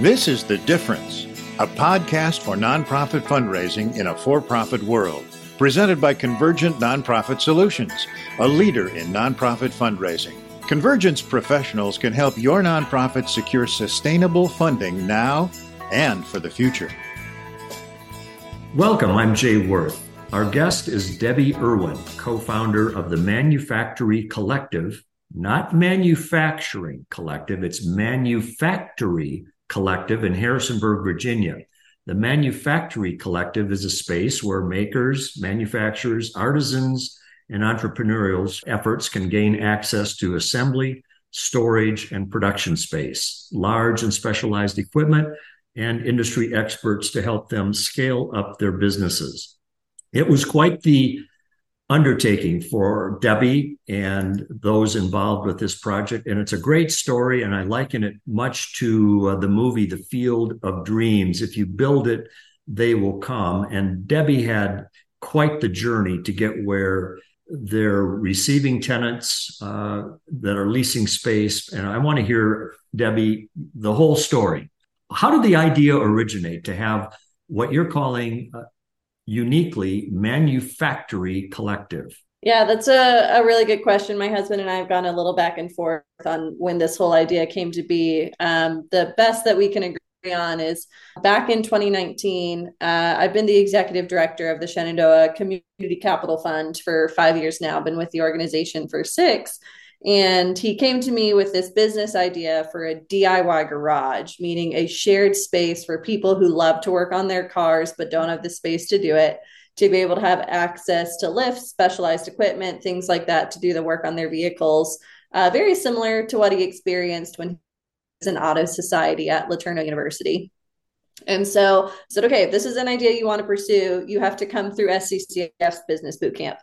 This is The Difference, a podcast for nonprofit fundraising in a for profit world, presented by Convergent Nonprofit Solutions, a leader in nonprofit fundraising. Convergent's professionals can help your nonprofit secure sustainable funding now and for the future. Welcome, I'm Jay Worth. Our guest is Debbie Irwin, co founder of the Manufactory Collective, not Manufacturing Collective, it's Manufactory Collective in Harrisonburg, Virginia. The Manufactory Collective is a space where makers, manufacturers, artisans, and entrepreneurial efforts can gain access to assembly, storage, and production space, large and specialized equipment, and industry experts to help them scale up their businesses. It was quite the undertaking for Debbie and those involved with this project. And it's a great story, and I liken it much to uh, the movie The Field of Dreams. If you build it, they will come. And Debbie had quite the journey to get where they're receiving tenants uh, that are leasing space. And I want to hear, Debbie, the whole story. How did the idea originate to have what you're calling uh, uniquely manufactory collective? Yeah, that's a, a really good question. My husband and I have gone a little back and forth on when this whole idea came to be. Um, the best that we can agree on is back in 2019 uh, i've been the executive director of the shenandoah community capital fund for five years now been with the organization for six and he came to me with this business idea for a diy garage meaning a shared space for people who love to work on their cars but don't have the space to do it to be able to have access to lifts specialized equipment things like that to do the work on their vehicles uh, very similar to what he experienced when he was an auto society at LeTourneau University. And so I said, okay, if this is an idea you want to pursue, you have to come through SCCF's business boot camp,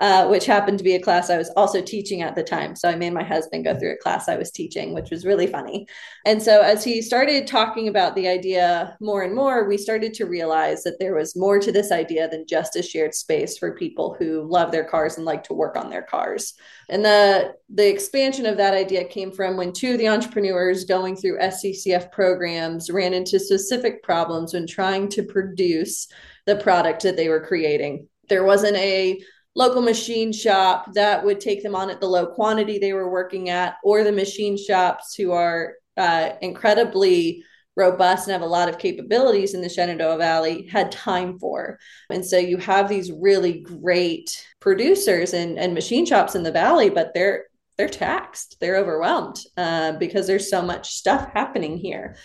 uh, which happened to be a class I was also teaching at the time. So I made my husband go through a class I was teaching, which was really funny. And so as he started talking about the idea more and more, we started to realize that there was more to this idea than just a shared space for people who love their cars and like to work on their cars. And the the expansion of that idea came from when two of the entrepreneurs going through SCCF programs ran into specific problems when trying to produce the product that they were creating. There wasn't a local machine shop that would take them on at the low quantity they were working at, or the machine shops who are uh, incredibly robust and have a lot of capabilities in the Shenandoah Valley had time for. And so you have these really great producers and, and machine shops in the valley, but they're they're taxed, they're overwhelmed uh, because there's so much stuff happening here.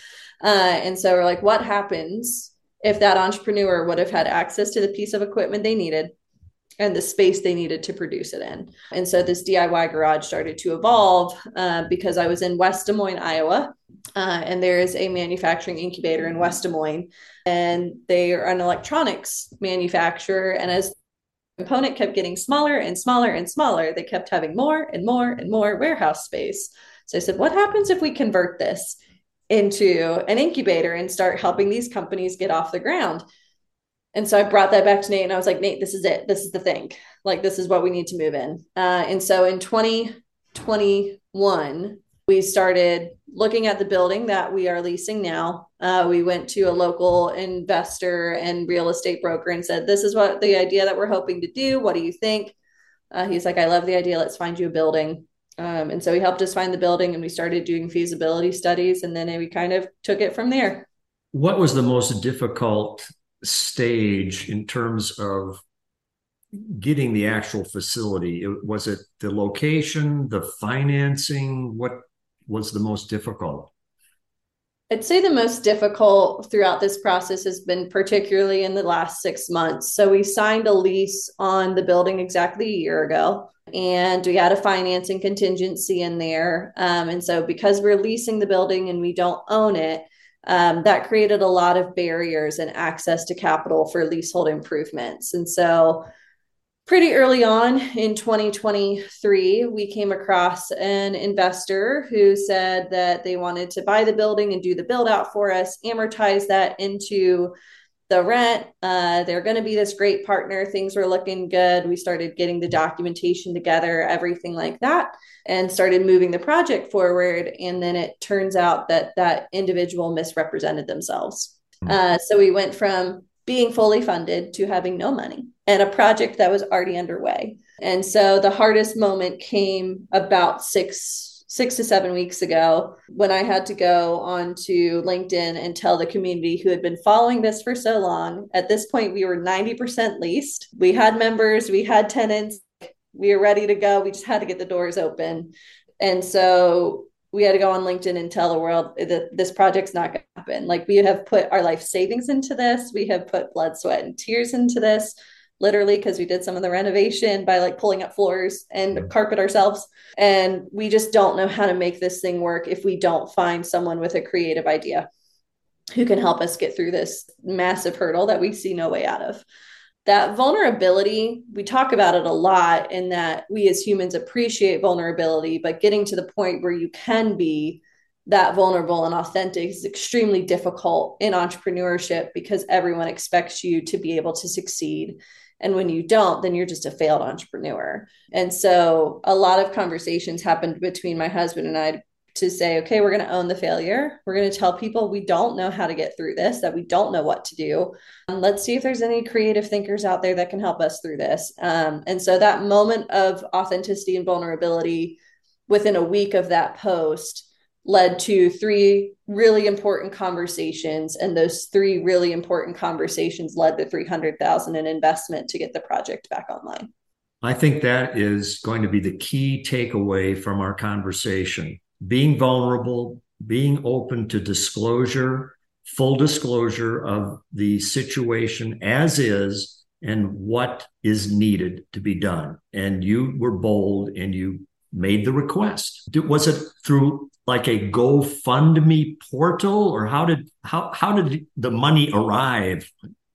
Uh, and so we're like, what happens if that entrepreneur would have had access to the piece of equipment they needed? and the space they needed to produce it in. And so this DIY garage started to evolve uh, because I was in West Des Moines, Iowa, uh, and there is a manufacturing incubator in West Des Moines, and they are an electronics manufacturer. And as component kept getting smaller and smaller and smaller, they kept having more and more and more warehouse space. So I said, what happens if we convert this into an incubator and start helping these companies get off the ground? And so I brought that back to Nate and I was like, Nate, this is it. This is the thing. Like, this is what we need to move in. Uh, and so in 2021, we started looking at the building that we are leasing now. Uh, we went to a local investor and real estate broker and said, This is what the idea that we're hoping to do. What do you think? Uh, he's like, I love the idea. Let's find you a building. Um, and so he helped us find the building and we started doing feasibility studies. And then we kind of took it from there. What was the most difficult stage in terms of getting the actual facility? Was it the location, the financing? What was the most difficult? I'd say the most difficult throughout this process has been particularly in the last six months. So we signed a lease on the building exactly a year ago, and we had a financing contingency in there. Um, and so because we're leasing the building and we don't own it, um, that created a lot of barriers and access to capital for leasehold improvements. And so pretty early on in 2023, we came across an investor who said that they wanted to buy the building and do the build out for us, amortize that into the rent. Uh, they're going to be this great partner. Things were looking good. We started getting the documentation together, everything like that, and started moving the project forward. And then it turns out that that individual misrepresented themselves. Hmm. Uh, so we went from being fully funded to having no money and a project that was already underway. And so the hardest moment came about six six to seven weeks ago when I had to go onto LinkedIn and tell the community who had been following this for so long. At this point, we were 90% leased. We had members, we had tenants, we were ready to go. We just had to get the doors open. And so we had to go on LinkedIn and tell the world that this project's not going to happen. Like we have put our life savings into this, we have put blood, sweat, and tears into this literally because we did some of the renovation by like pulling up floors and carpet ourselves. And we just don't know how to make this thing work if we don't find someone with a creative idea who can help us get through this massive hurdle that we see no way out of that vulnerability we talk about it a lot in that we as humans appreciate vulnerability but getting to the point where you can be that vulnerable and authentic is extremely difficult in entrepreneurship because everyone expects you to be able to succeed and when you don't, then you're just a failed entrepreneur. And so a lot of conversations happened between my husband and I to say, okay, we're going to own the failure. We're going to tell people we don't know how to get through this, that we don't know what to do. Um, let's see if there's any creative thinkers out there that can help us through this. Um, and so that moment of authenticity and vulnerability within a week of that post led to three really important conversations and those three really important conversations led to 300,000 in investment to get the project back online. I think that is going to be the key takeaway from our conversation. Being vulnerable, being open to disclosure, full disclosure of the situation as is and what is needed to be done. And you were bold and you made the request. Was it through like a GoFundMe portal, or how did how how did the money arrive?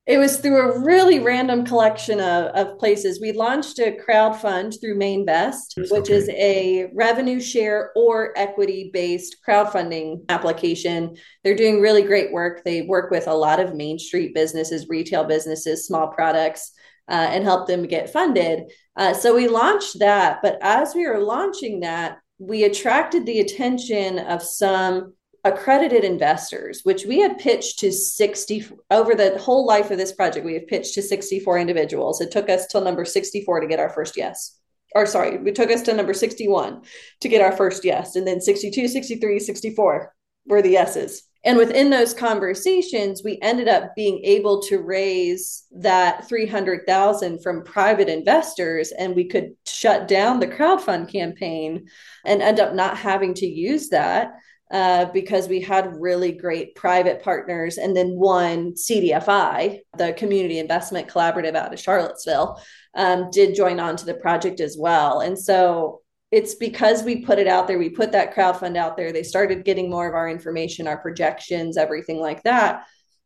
It was through a really random collection of, of places. We launched a crowd fund through MainVest, which okay. is a revenue share or equity based crowdfunding application. They're doing really great work. They work with a lot of Main Street businesses, retail businesses, small products. Uh, and help them get funded. Uh, so we launched that. But as we were launching that, we attracted the attention of some accredited investors, which we had pitched to 60 over the whole life of this project. We have pitched to 64 individuals. It took us till number 64 to get our first yes. Or sorry, it took us to number 61 to get our first yes. And then 62, 63, 64 were the yeses. And within those conversations, we ended up being able to raise that 300,000 from private investors and we could shut down the crowdfund campaign and end up not having to use that uh, because we had really great private partners. And then one CDFI, the Community Investment Collaborative out of Charlottesville, um, did join on to the project as well. And so it's because we put it out there we put that crowd fund out there they started getting more of our information our projections everything like that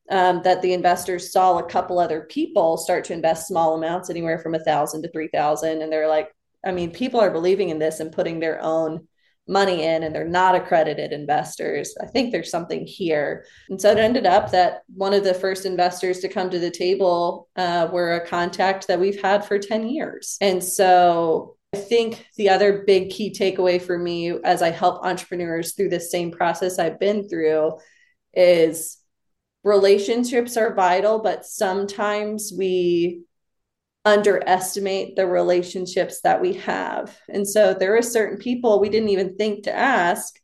um, that the investors saw a couple other people start to invest small amounts anywhere from a thousand to three thousand and they're like i mean people are believing in this and putting their own money in and they're not accredited investors. I think there's something here. And so it ended up that one of the first investors to come to the table uh, were a contact that we've had for 10 years. And so I think the other big key takeaway for me as I help entrepreneurs through this same process I've been through is relationships are vital, but sometimes we underestimate the relationships that we have. And so there are certain people we didn't even think to ask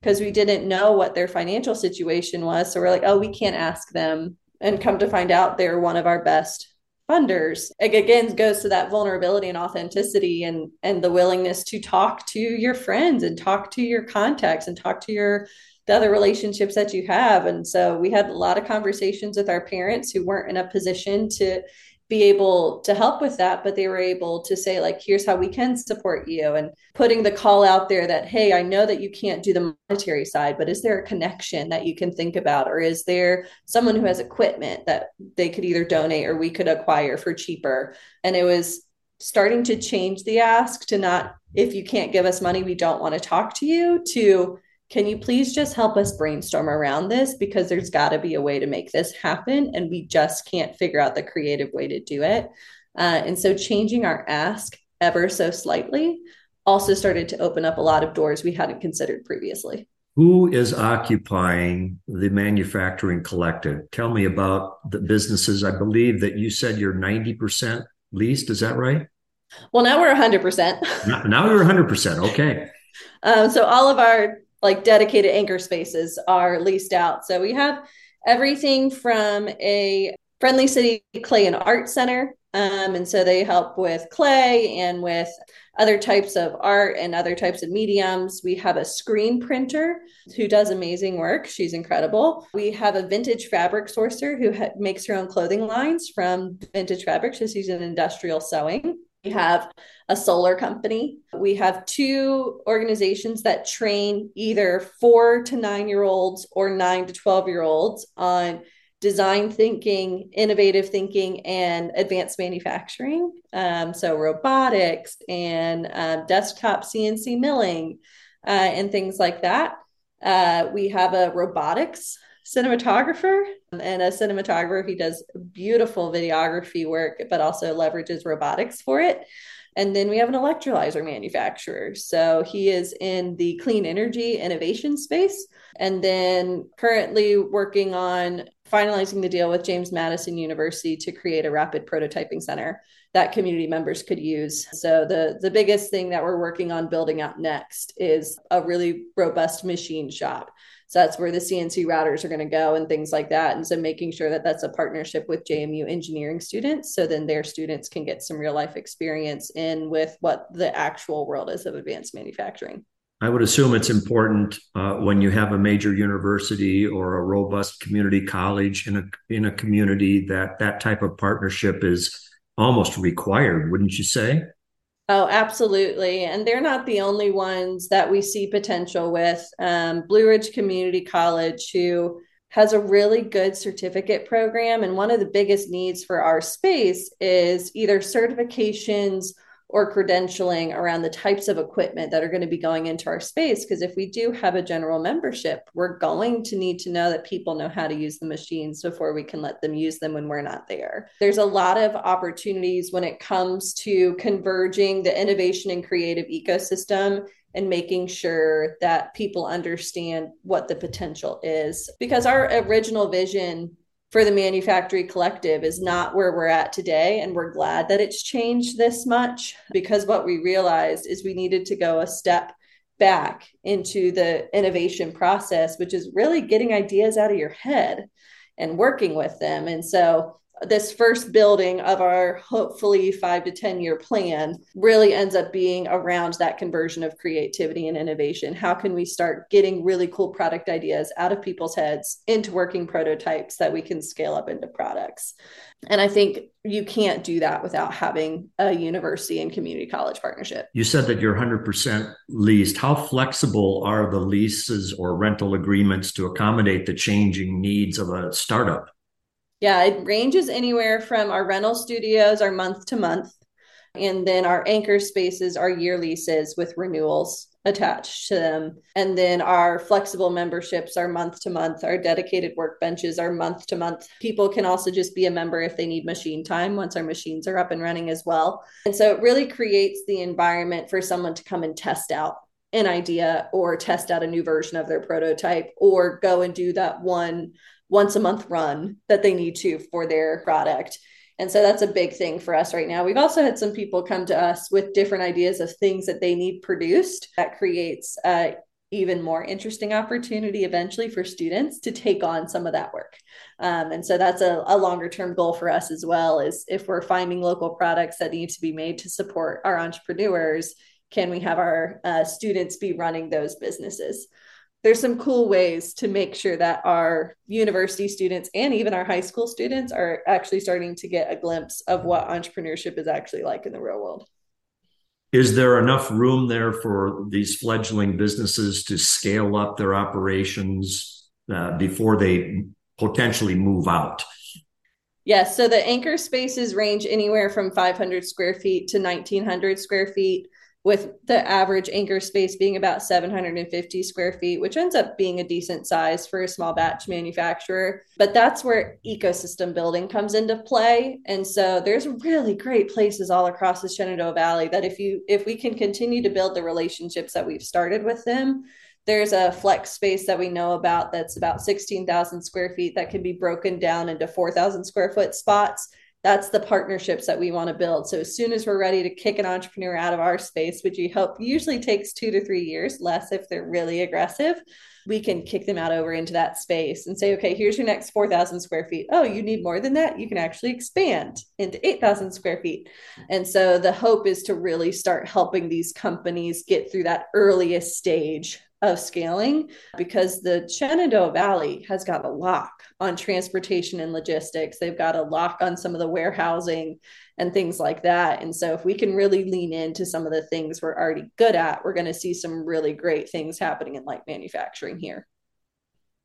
because we didn't know what their financial situation was. So we're like, oh, we can't ask them. And come to find out they're one of our best funders it again goes to that vulnerability and authenticity and and the willingness to talk to your friends and talk to your contacts and talk to your the other relationships that you have and so we had a lot of conversations with our parents who weren't in a position to be able to help with that but they were able to say like here's how we can support you and putting the call out there that hey i know that you can't do the monetary side but is there a connection that you can think about? Or is there someone who has equipment that they could either donate or we could acquire for cheaper? And it was starting to change the ask to not if you can't give us money we don't want to talk to you to can you please just help us brainstorm around this? Because there's got to be a way to make this happen and we just can't figure out the creative way to do it. Uh, and so changing our ask ever so slightly also started to open up a lot of doors we hadn't considered previously. Who is occupying the manufacturing collective? Tell me about the businesses. I believe that you said you're 90% leased is that right? Well now we're 100% now, now you're 100% okay. Um, so all of our like dedicated anchor spaces are leased out. So we have everything from a Friendly City Clay and Art Center. Um, and so they help with clay and with other types of art and other types of mediums. We have a screen printer who does amazing work. She's incredible. We have a vintage fabric sourcer who ha- makes her own clothing lines from vintage fabric. So she's an industrial sewing. We have a solar company. We have two organizations that train either four to nine year olds or nine to 12 year olds on design thinking, innovative thinking, and advanced manufacturing. Um, so, robotics and um, desktop CNC milling uh, and things like that. Uh, we have a robotics cinematographer and a cinematographer who does beautiful videography work, but also leverages robotics for it. And then we have an electrolyzer manufacturer. So he is in the clean energy innovation space. And then currently working on finalizing the deal with James Madison University to create a rapid prototyping center that community members could use. So the the biggest thing that we're working on building out next is a really robust machine shop so that's where the CNC routers are going to go and things like that. And so making sure that that's a partnership with JMU engineering students. So then their students can get some real life experience in with what the actual world is of advanced manufacturing. I would assume it's important uh, when you have a major university or a robust community college in a in a community that that type of partnership is almost required, wouldn't you say? Oh, absolutely. And they're not the only ones that we see potential with. Um, Blue Ridge Community College, who has a really good certificate program. And one of the biggest needs for our space is either certifications or credentialing around the types of equipment that are going to be going into our space. Because if we do have a general membership, we're going to need to know that people know how to use the machines before we can let them use them when we're not there. There's a lot of opportunities when it comes to converging the innovation and creative ecosystem and making sure that people understand what the potential is. Because our original vision for the manufacturing collective is not where we're at today and we're glad that it's changed this much because what we realized is we needed to go a step back into the innovation process which is really getting ideas out of your head and working with them. And so this first building of our hopefully five to 10 year plan really ends up being around that conversion of creativity and innovation. How can we start getting really cool product ideas out of people's heads into working prototypes that we can scale up into products? And I think you can't do that without having a university and community college partnership. You said that you're 100% leased. How flexible are the leases or rental agreements to accommodate the changing needs of a startup? Yeah, it ranges anywhere from our rental studios are month to month, and then our anchor spaces are year leases with renewals attached to them. And then our flexible memberships are month to month. Our dedicated workbenches are month to month. People can also just be a member if they need machine time once our machines are up and running as well. And so it really creates the environment for someone to come and test out an idea or test out a new version of their prototype or go and do that one once a month run that they need to for their product. And so that's a big thing for us right now. We've also had some people come to us with different ideas of things that they need produced. That creates uh, even more interesting opportunity eventually for students to take on some of that work. Um, and so that's a, a longer term goal for us as well is if we're finding local products that need to be made to support our entrepreneurs, can we have our uh, students be running those businesses? There's some cool ways to make sure that our university students and even our high school students are actually starting to get a glimpse of what entrepreneurship is actually like in the real world. Is there enough room there for these fledgling businesses to scale up their operations uh, before they potentially move out? Yes. So the anchor spaces range anywhere from 500 square feet to 1900 square feet. With the average anchor space being about 750 square feet, which ends up being a decent size for a small batch manufacturer. But that's where ecosystem building comes into play. And so there's really great places all across the Shenandoah Valley that if you if we can continue to build the relationships that we've started with them, there's a flex space that we know about that's about 16,000 square feet that can be broken down into 4,000 square foot spots that's the partnerships that we want to build. So as soon as we're ready to kick an entrepreneur out of our space, which we hope usually takes two to three years, less if they're really aggressive, we can kick them out over into that space and say, okay, here's your next 4,000 square feet. Oh, you need more than that? You can actually expand into 8,000 square feet. And so the hope is to really start helping these companies get through that earliest stage of scaling because the Shenandoah Valley has got a lock on transportation and logistics. They've got a lock on some of the warehousing and things like that. And so, if we can really lean into some of the things we're already good at, we're going to see some really great things happening in light manufacturing here.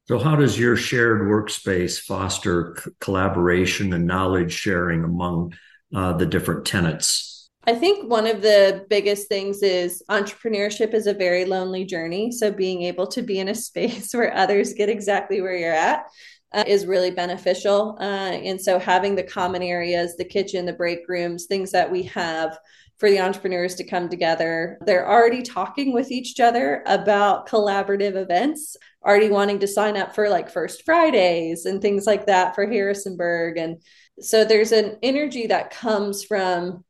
So, how does your shared workspace foster c- collaboration and knowledge sharing among uh, the different tenants I think one of the biggest things is entrepreneurship is a very lonely journey. So being able to be in a space where others get exactly where you're at uh, is really beneficial. Uh, and so having the common areas, the kitchen, the break rooms, things that we have for the entrepreneurs to come together. They're already talking with each other about collaborative events, already wanting to sign up for like First Fridays and things like that for Harrisonburg. And so there's an energy that comes from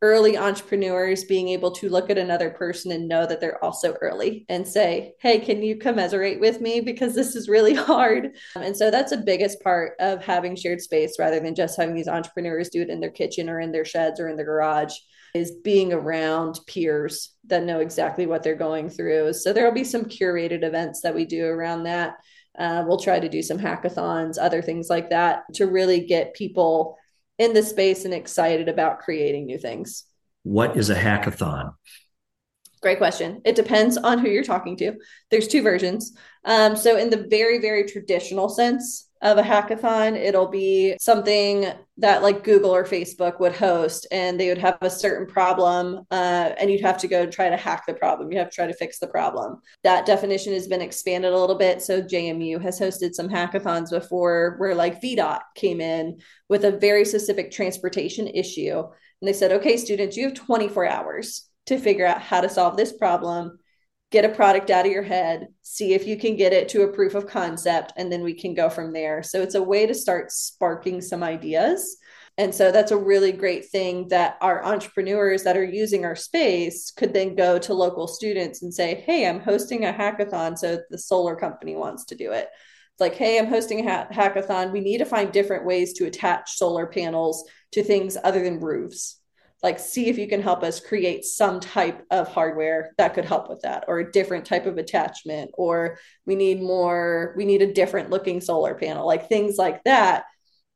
early entrepreneurs being able to look at another person and know that they're also early and say, Hey, can you commiserate with me? Because this is really hard. And so that's the biggest part of having shared space rather than just having these entrepreneurs do it in their kitchen or in their sheds or in their garage is being around peers that know exactly what they're going through. So there'll be some curated events that we do around that. Uh, we'll try to do some hackathons, other things like that to really get people in the space and excited about creating new things. What is a hackathon? Great question. It depends on who you're talking to. There's two versions. Um, so, in the very, very traditional sense, of a hackathon. It'll be something that like Google or Facebook would host, and they would have a certain problem, uh, and you'd have to go try to hack the problem. You have to try to fix the problem. That definition has been expanded a little bit. So JMU has hosted some hackathons before where like VDOT came in with a very specific transportation issue. And they said, okay, students, you have 24 hours to figure out how to solve this problem get a product out of your head, see if you can get it to a proof of concept, and then we can go from there. So it's a way to start sparking some ideas. And so that's a really great thing that our entrepreneurs that are using our space could then go to local students and say, Hey, I'm hosting a hackathon. So the solar company wants to do it. It's like, Hey, I'm hosting a ha- hackathon. We need to find different ways to attach solar panels to things other than roofs like see if you can help us create some type of hardware that could help with that or a different type of attachment or we need more we need a different looking solar panel like things like that.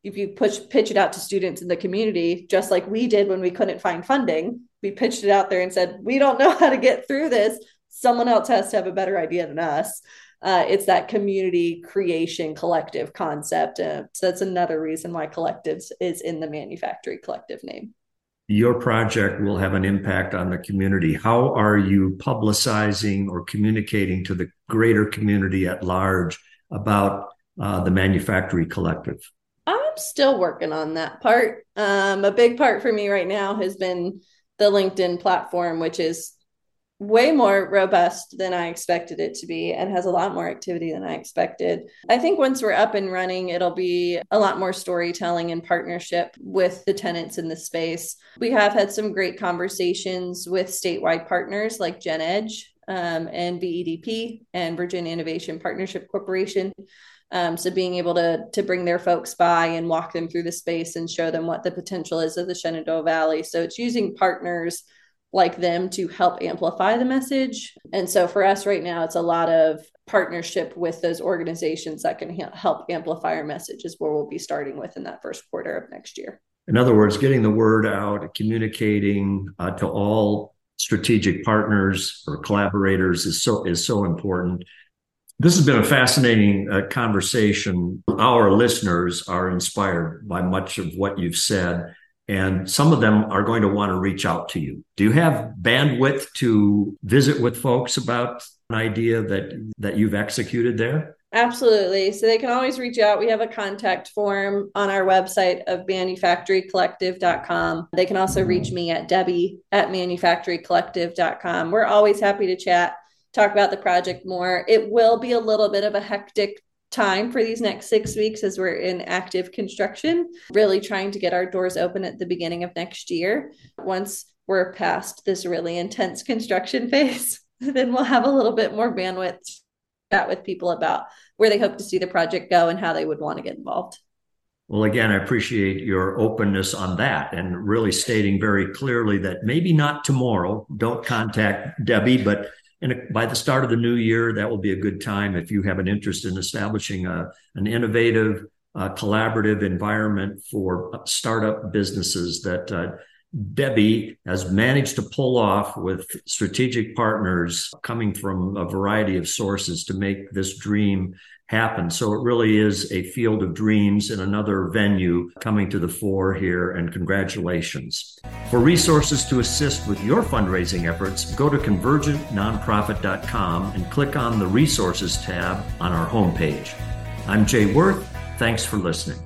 If you push pitch it out to students in the community just like we did when we couldn't find funding we pitched it out there and said we don't know how to get through this. Someone else has to have a better idea than us. Uh, it's that community creation collective concept uh, so that's another reason why collectives is in the manufactory collective name your project will have an impact on the community. How are you publicizing or communicating to the greater community at large about uh, the Manufactory Collective? I'm still working on that part. Um, a big part for me right now has been the LinkedIn platform, which is way more robust than I expected it to be and has a lot more activity than I expected. I think once we're up and running, it'll be a lot more storytelling and partnership with the tenants in the space. We have had some great conversations with statewide partners like GENEDGE um, and VEDP and Virginia Innovation Partnership Corporation. Um, so being able to to bring their folks by and walk them through the space and show them what the potential is of the Shenandoah Valley. So it's using partners like them to help amplify the message. And so for us right now, it's a lot of partnership with those organizations that can help amplify our message is where we'll be starting with in that first quarter of next year. In other words, getting the word out, communicating uh, to all strategic partners or collaborators is so is so important. This has been a fascinating uh, conversation. Our listeners are inspired by much of what you've said and some of them are going to want to reach out to you. Do you have bandwidth to visit with folks about an idea that that you've executed there? Absolutely. So they can always reach out. We have a contact form on our website of manufactorycollective.com. They can also reach me at Debbie at manufactorycollective.com. We're always happy to chat, talk about the project more. It will be a little bit of a hectic time for these next six weeks as we're in active construction, really trying to get our doors open at the beginning of next year. Once we're past this really intense construction phase, then we'll have a little bit more bandwidth to chat with people about where they hope to see the project go and how they would want to get involved. Well, again, I appreciate your openness on that and really stating very clearly that maybe not tomorrow, don't contact Debbie, but in by the start of the new year, that will be a good time if you have an interest in establishing a, an innovative, uh, collaborative environment for startup businesses that uh, Debbie has managed to pull off with strategic partners coming from a variety of sources to make this dream happen. So it really is a field of dreams in another venue coming to the fore here, and congratulations. For resources to assist with your fundraising efforts, go to convergentnonprofit.com and click on the resources tab on our homepage. I'm Jay Worth. Thanks for listening.